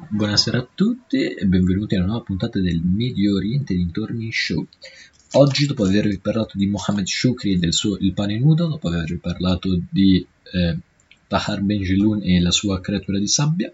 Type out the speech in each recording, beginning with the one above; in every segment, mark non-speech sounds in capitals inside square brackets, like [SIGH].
Buonasera a tutti e benvenuti a una nuova puntata del Medio Oriente dintorni show. Oggi, dopo avervi parlato di Mohamed Shukri e del suo Il pane nudo, dopo avervi parlato di eh, Tahar Benjeloun e la sua creatura di sabbia,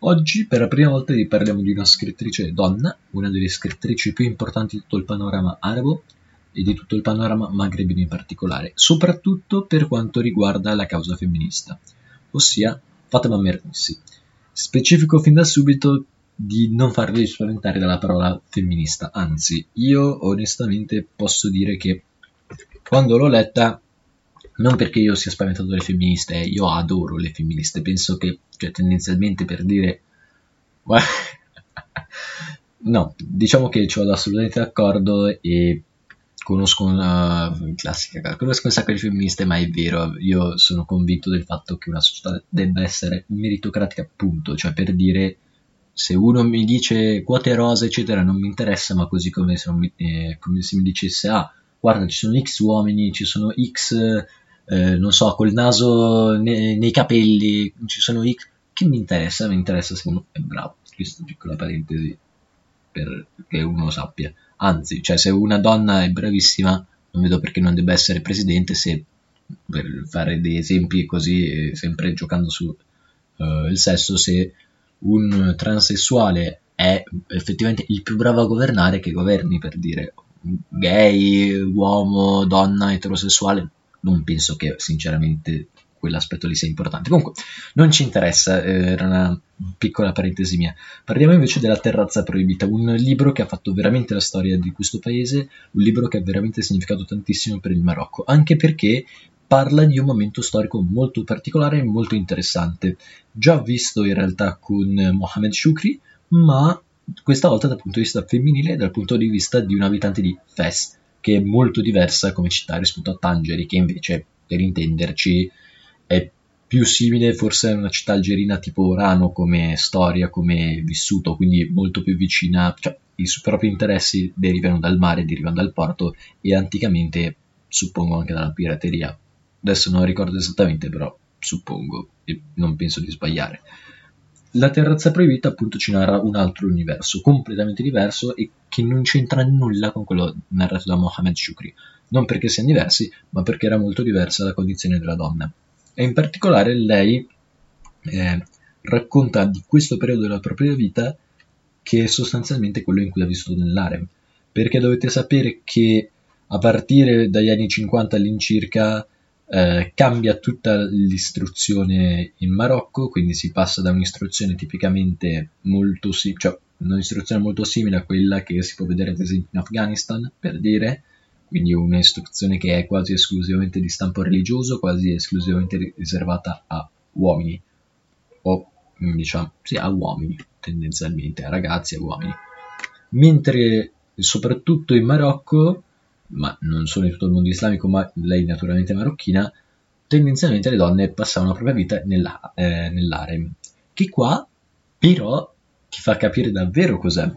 oggi per la prima volta vi parliamo di una scrittrice donna, una delle scrittrici più importanti di tutto il panorama arabo e di tutto il panorama magrebino in particolare, soprattutto per quanto riguarda la causa femminista, ossia Fatima Mernissi Specifico fin da subito di non farvi spaventare dalla parola femminista, anzi, io onestamente posso dire che quando l'ho letta, non perché io sia spaventato dalle femministe, io adoro le femministe, penso che, cioè, tendenzialmente per dire... [LAUGHS] no, diciamo che ci vado assolutamente d'accordo e conosco una classica, conosco un sacco di femministe, ma è vero, io sono convinto del fatto che una società debba essere meritocratica, appunto, cioè per dire se uno mi dice quote rose, eccetera, non mi interessa, ma così come se, mi, eh, come se mi dicesse, ah, guarda, ci sono X uomini, ci sono X, eh, non so, col naso ne, nei capelli, ci sono X, che mi interessa? Mi interessa se uno è bravo. Questa piccola parentesi perché uno lo sappia. Anzi, cioè, se una donna è bravissima, non vedo perché non debba essere presidente se per fare dei esempi così, eh, sempre giocando sul uh, sesso, se un transessuale è effettivamente il più bravo a governare che governi per dire gay, uomo, donna, eterosessuale, non penso che sinceramente quell'aspetto lì sia importante. Comunque, non ci interessa, eh, era una piccola parentesi mia. Parliamo invece della Terrazza Proibita, un libro che ha fatto veramente la storia di questo paese, un libro che ha veramente significato tantissimo per il Marocco, anche perché parla di un momento storico molto particolare e molto interessante, già visto in realtà con Mohamed Shukri, ma questa volta dal punto di vista femminile e dal punto di vista di un abitante di Fes, che è molto diversa come città rispetto a Tangeri, che invece, per intenderci, più simile forse a una città algerina tipo Orano come storia, come vissuto, quindi molto più vicina, cioè i propri interessi derivano dal mare, derivano dal porto e anticamente suppongo anche dalla pirateria. Adesso non ricordo esattamente, però suppongo e non penso di sbagliare. La terrazza proibita appunto ci narra un altro universo completamente diverso e che non c'entra nulla con quello narrato da Mohamed Shukri, non perché siano diversi, ma perché era molto diversa la condizione della donna e in particolare lei eh, racconta di questo periodo della propria vita che è sostanzialmente quello in cui ha vissuto nell'Arem, perché dovete sapere che a partire dagli anni 50 all'incirca eh, cambia tutta l'istruzione in Marocco, quindi si passa da un'istruzione tipicamente molto, si- cioè un'istruzione molto simile a quella che si può vedere ad esempio in Afghanistan, per dire, quindi un'istruzione che è quasi esclusivamente di stampo religioso, quasi esclusivamente riservata a uomini, o diciamo, sì, a uomini tendenzialmente, a ragazzi e uomini. Mentre soprattutto in Marocco, ma non solo in tutto il mondo islamico, ma lei naturalmente marocchina, tendenzialmente le donne passavano la propria vita nella, eh, nell'harem, che qua però ti fa capire davvero cos'è.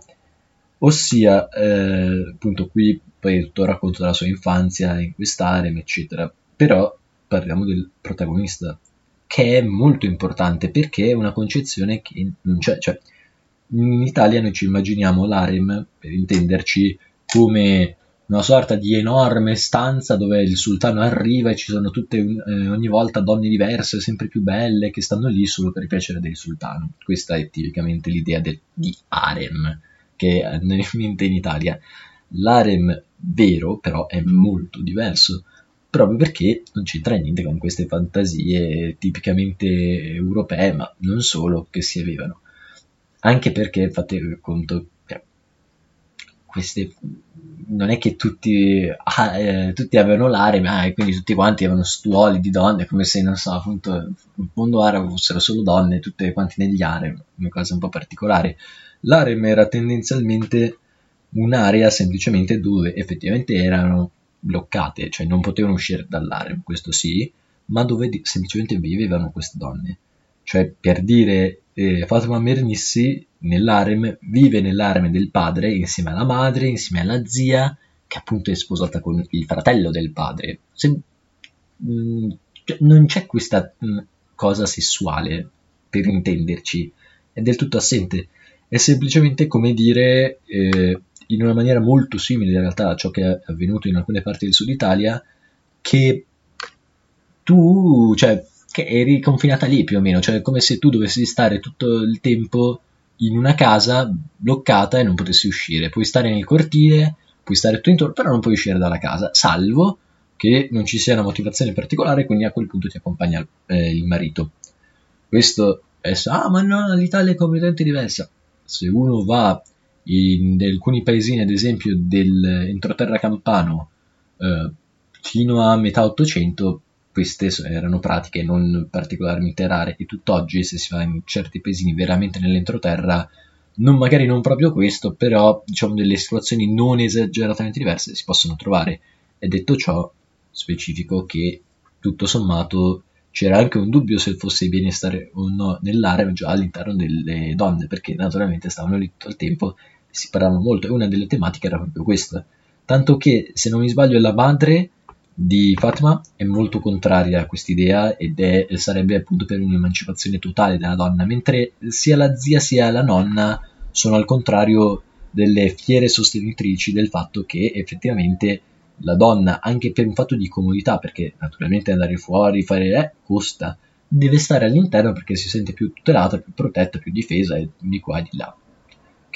Ossia, eh, appunto qui poi tutto il racconto della sua infanzia in quest'arem, eccetera. Però parliamo del protagonista, che è molto importante perché è una concezione che non c'è. Cioè, in Italia noi ci immaginiamo l'harem, per intenderci, come una sorta di enorme stanza dove il sultano arriva e ci sono tutte eh, ogni volta donne diverse, sempre più belle, che stanno lì solo per piacere del sultano. Questa è tipicamente l'idea del, di harem che è in mente in Italia. L'harem vero però è molto diverso proprio perché non c'entra niente con queste fantasie tipicamente europee, ma non solo, che si avevano. Anche perché fate conto che queste non è che tutti, ah, eh, tutti avevano l'area, ma e quindi tutti quanti avevano stuoli di donne, come se, non so, appunto, il mondo arabo fossero solo donne, tutte quanti negli harem, una cosa un po' particolare. L'harem era tendenzialmente un'area semplicemente dove effettivamente erano bloccate, cioè non potevano uscire dall'harem, questo sì, ma dove semplicemente vivevano queste donne. Cioè, per dire, eh, Fatima Mernissi nell'harem vive nell'harem del padre insieme alla madre, insieme alla zia, che appunto è sposata con il fratello del padre. Se, mh, mm, cioè, non c'è questa mh, mm, cosa sessuale, per intenderci, è del tutto assente. È semplicemente come dire, eh, in una maniera molto simile in realtà a ciò che è avvenuto in alcune parti del sud Italia, che tu, cioè, che eri confinata lì più o meno, cioè come se tu dovessi stare tutto il tempo in una casa bloccata e non potessi uscire. Puoi stare nel cortile, puoi stare tutto intorno, però non puoi uscire dalla casa, salvo che non ci sia una motivazione particolare, quindi a quel punto ti accompagna eh, il marito. Questo è, ah ma no, l'Italia è completamente diversa. Se uno va in alcuni paesini, ad esempio dell'entroterra campano, eh, fino a metà 800, queste erano pratiche non particolarmente rare e tutt'oggi se si va in certi paesini veramente nell'entroterra, non magari non proprio questo, però diciamo delle situazioni non esageratamente diverse si possono trovare. E detto ciò, specifico che tutto sommato c'era anche un dubbio se fosse bene stare o no nell'area già all'interno delle donne, perché naturalmente stavano lì tutto il tempo si parlavano molto e una delle tematiche era proprio questa. Tanto che, se non mi sbaglio, la madre di Fatma è molto contraria a quest'idea ed è, sarebbe appunto per un'emancipazione totale della donna, mentre sia la zia sia la nonna sono al contrario delle fiere sostenitrici del fatto che effettivamente la donna, anche per un fatto di comodità, perché naturalmente andare fuori, fare eh, costa, deve stare all'interno perché si sente più tutelata, più protetta, più difesa e di qua e di là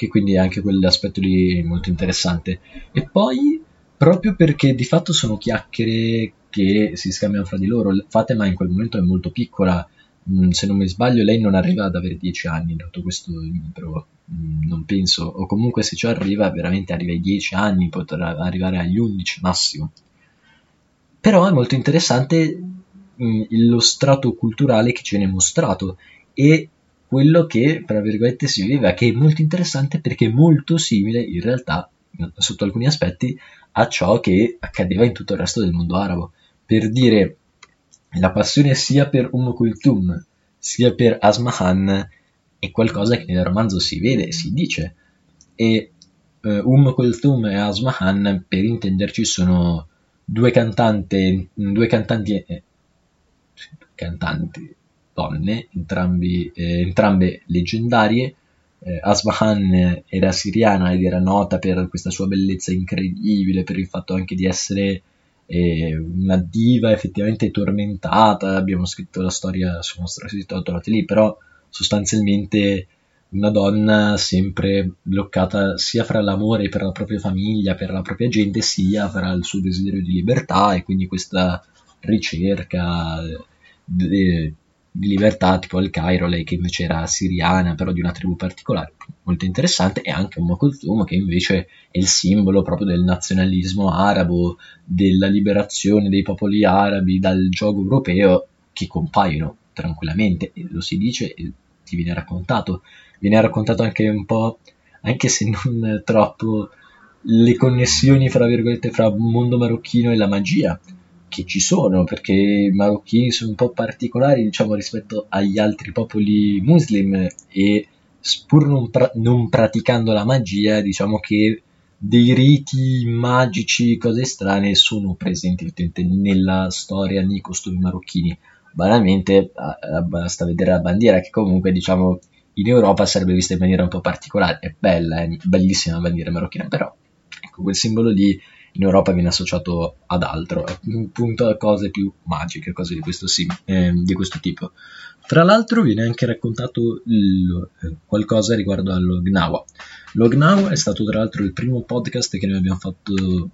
che quindi è anche quell'aspetto lì molto interessante. E poi, proprio perché di fatto sono chiacchiere che si scambiano fra di loro, Fatema in quel momento è molto piccola, se non mi sbaglio lei non arriva ad avere 10 anni, dato questo libro, mm, non penso, o comunque se ci arriva, veramente arriva ai 10 anni, potrà arrivare agli 11 massimo. Però è molto interessante mm, lo strato culturale che ci viene mostrato e quello che, tra virgolette, si viveva, che è molto interessante perché è molto simile in realtà, sotto alcuni aspetti, a ciò che accadeva in tutto il resto del mondo arabo. Per dire, la passione sia per Umm Kulthum sia per Asmahan è qualcosa che nel romanzo si vede si dice. E uh, Umm Kulthum e Asmahan, per intenderci, sono due, cantante, due cantanti, eh, cantanti donne, entrambi, eh, entrambe leggendarie. Eh, Asbahan era siriana ed era nota per questa sua bellezza incredibile, per il fatto anche di essere eh, una diva effettivamente tormentata. Abbiamo scritto la storia sul nostro sito, trovate lì, però sostanzialmente una donna sempre bloccata sia fra l'amore per la propria famiglia, per la propria gente, sia fra il suo desiderio di libertà e quindi questa ricerca de, di libertà, tipo al Cairo, lei che invece era siriana, però di una tribù particolare, molto interessante, e anche un Kulthum che invece è il simbolo proprio del nazionalismo arabo, della liberazione dei popoli arabi dal gioco europeo, che compaiono tranquillamente, e lo si dice e ti viene raccontato. Viene raccontato anche un po', anche se non troppo, le connessioni, fra virgolette, fra mondo marocchino e la magia che ci sono, perché i marocchini sono un po' particolari, diciamo, rispetto agli altri popoli muslim e pur non, pra- non praticando la magia, diciamo che dei riti magici, cose strane, sono presenti nella storia, nei costumi marocchini. Banalmente, basta vedere la bandiera, che comunque, diciamo, in Europa sarebbe vista in maniera un po' particolare. È bella, è bellissima la bandiera marocchina, però, ecco, quel simbolo di in Europa viene associato ad altro, appunto a cose più magiche, cose di questo, sim- eh, di questo tipo. Tra l'altro viene anche raccontato il, eh, qualcosa riguardo allo Gnawa. Lo Gnawa è stato tra l'altro il primo podcast che noi abbiamo fatto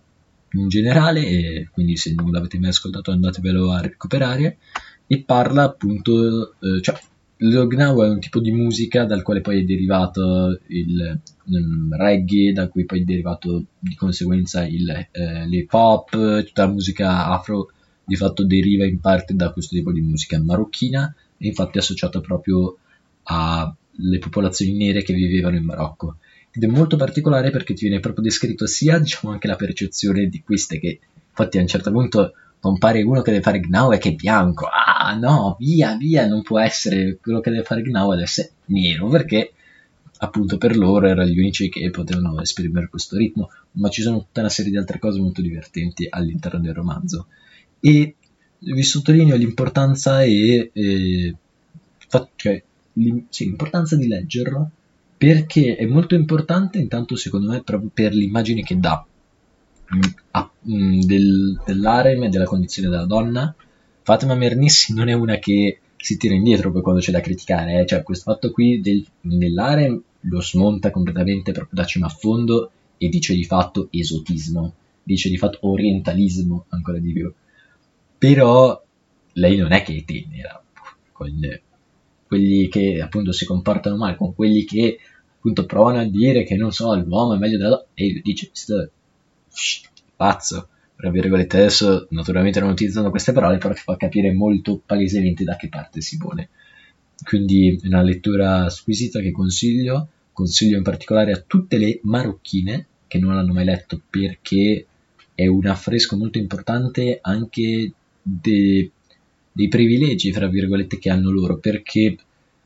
in generale e quindi se non l'avete mai ascoltato andatevelo a recuperare e parla appunto, eh, cioè lo è un tipo di musica dal quale poi è derivato il um, reggae, da cui poi è derivato di conseguenza il, eh, l'hip hop, tutta la musica afro di fatto deriva in parte da questo tipo di musica marocchina e infatti è associata proprio alle popolazioni nere che vivevano in Marocco. Ed è molto particolare perché ti viene proprio descritto sia diciamo anche la percezione di queste che infatti a un certo punto compare uno che deve fare Gnau e che è bianco. Ah no, via, via, non può essere quello che deve fare Gnau ad essere nero perché appunto per loro erano gli unici che potevano esprimere questo ritmo, ma ci sono tutta una serie di altre cose molto divertenti all'interno del romanzo. E vi sottolineo l'importanza e, e cioè, sì, l'importanza di leggerlo perché è molto importante intanto secondo me proprio per l'immagine che dà a, mm, del, dell'arem e della condizione della donna. Fatima Mernissi [LAUGHS] non è una che si tira indietro poi quando c'è da criticare, eh? cioè questo fatto qui del, dell'arem lo smonta completamente proprio da cima a fondo e dice di fatto esotismo, dice di fatto orientalismo ancora di più. Però lei non è che è tenera con quelli che appunto si comportano male, con quelli che appunto provano a dire che non so, l'uomo è meglio della donna e dice pazzo, tra virgolette, adesso naturalmente non utilizzano queste parole, però fa capire molto palesemente da che parte si pone. Quindi è una lettura squisita che consiglio, consiglio in particolare a tutte le marocchine che non l'hanno mai letto perché è un affresco molto importante anche de, dei privilegi, fra virgolette, che hanno loro, perché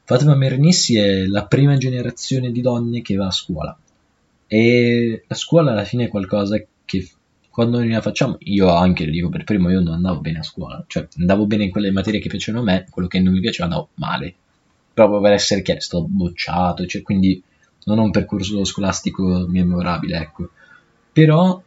Fatima Mernissi è la prima generazione di donne che va a scuola e la scuola alla fine è qualcosa che quando noi la facciamo, io anche lo dico per primo, io non andavo bene a scuola, cioè andavo bene in quelle materie che piacevano a me, quello che non mi piaceva andavo male, proprio per essere chiesto, bocciato, cioè, quindi non ho un percorso scolastico memorabile, ecco. Però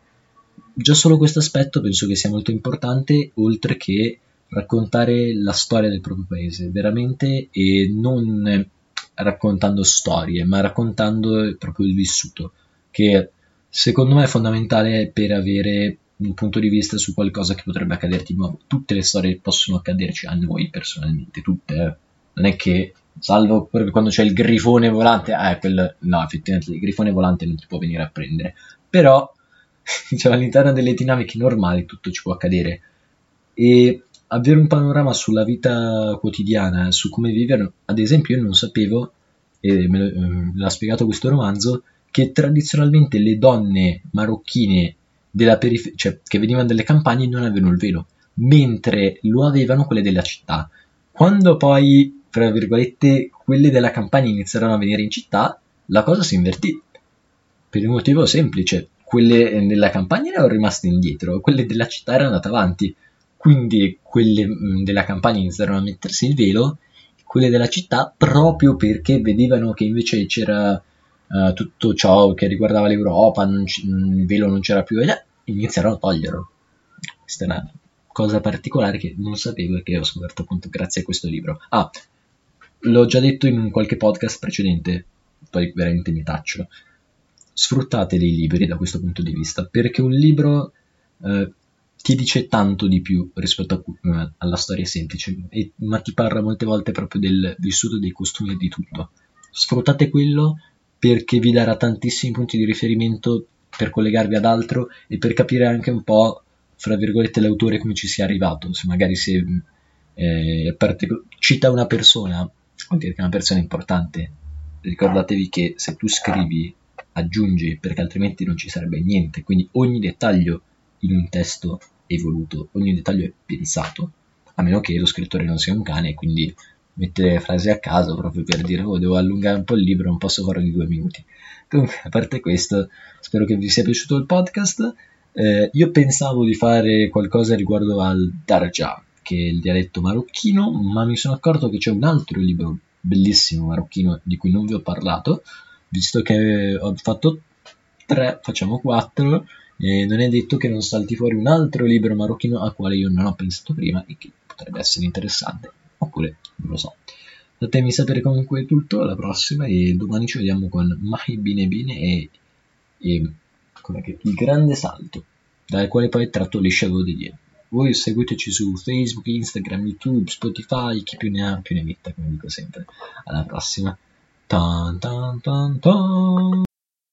già solo questo aspetto penso che sia molto importante, oltre che raccontare la storia del proprio paese, veramente, e non raccontando storie, ma raccontando proprio il vissuto, che secondo me è fondamentale per avere un punto di vista su qualcosa che potrebbe accaderti di nuovo. Tutte le storie possono accaderci a noi personalmente, tutte. Eh. Non è che, salvo quando c'è il grifone volante, eh, quel, no, effettivamente il grifone volante non ti può venire a prendere. Però, diciamo, [LAUGHS] all'interno delle dinamiche normali tutto ci può accadere. E avere un panorama sulla vita quotidiana, su come vivere, ad esempio io non sapevo, e me eh, l'ha spiegato questo romanzo, che tradizionalmente le donne marocchine perif- cioè, che venivano dalle campagne non avevano il velo, mentre lo avevano quelle della città. Quando poi, tra virgolette, quelle della campagna iniziarono a venire in città, la cosa si invertì. Per un motivo semplice, quelle della campagna erano rimaste indietro, quelle della città erano andate avanti. Quindi quelle mm, della campagna iniziarono a mettersi il velo, quelle della città proprio perché vedevano che invece c'era uh, tutto ciò che riguardava l'Europa, il velo non c'era più, e iniziarono a toglierlo. Questa è una cosa particolare che non sapevo e che ho scoperto appunto grazie a questo libro. Ah, l'ho già detto in qualche podcast precedente, poi veramente mi taccio. Sfruttate i libri da questo punto di vista, perché un libro eh, ti dice tanto di più rispetto a, uh, alla storia semplice, e, ma ti parla molte volte proprio del vissuto, dei costumi e di tutto. Sfruttate quello perché vi darà tantissimi punti di riferimento per collegarvi ad altro e per capire anche un po', fra virgolette, l'autore come ci sia arrivato. Se magari se eh, partic- cita una persona, vuol dire che è una persona importante. Ricordatevi che se tu scrivi, aggiungi, perché altrimenti non ci sarebbe niente. Quindi ogni dettaglio in un testo è voluto, ogni dettaglio è pensato, a meno che lo scrittore non sia un cane, quindi mettere frasi a caso proprio per dire oh devo allungare un po' il libro, non posso farlo di due minuti. Comunque, a parte questo, spero che vi sia piaciuto il podcast. Eh, io pensavo di fare qualcosa riguardo al Darja, che è il dialetto marocchino, ma mi sono accorto che c'è un altro libro bellissimo marocchino di cui non vi ho parlato, visto che ho fatto tre, facciamo quattro, E non è detto che non salti fuori un altro libro marocchino a quale io non ho pensato prima e che potrebbe essere interessante, oppure non lo so. Fatemi sapere comunque tutto alla prossima e domani ci vediamo con Mahi Bine Bine e, e che, il grande salto, dal quale poi tratto le Shadow degli Voi seguiteci su Facebook, Instagram, YouTube, Spotify, chi più ne ha più ne metta, come dico sempre. Alla prossima. Tan, tan, tan.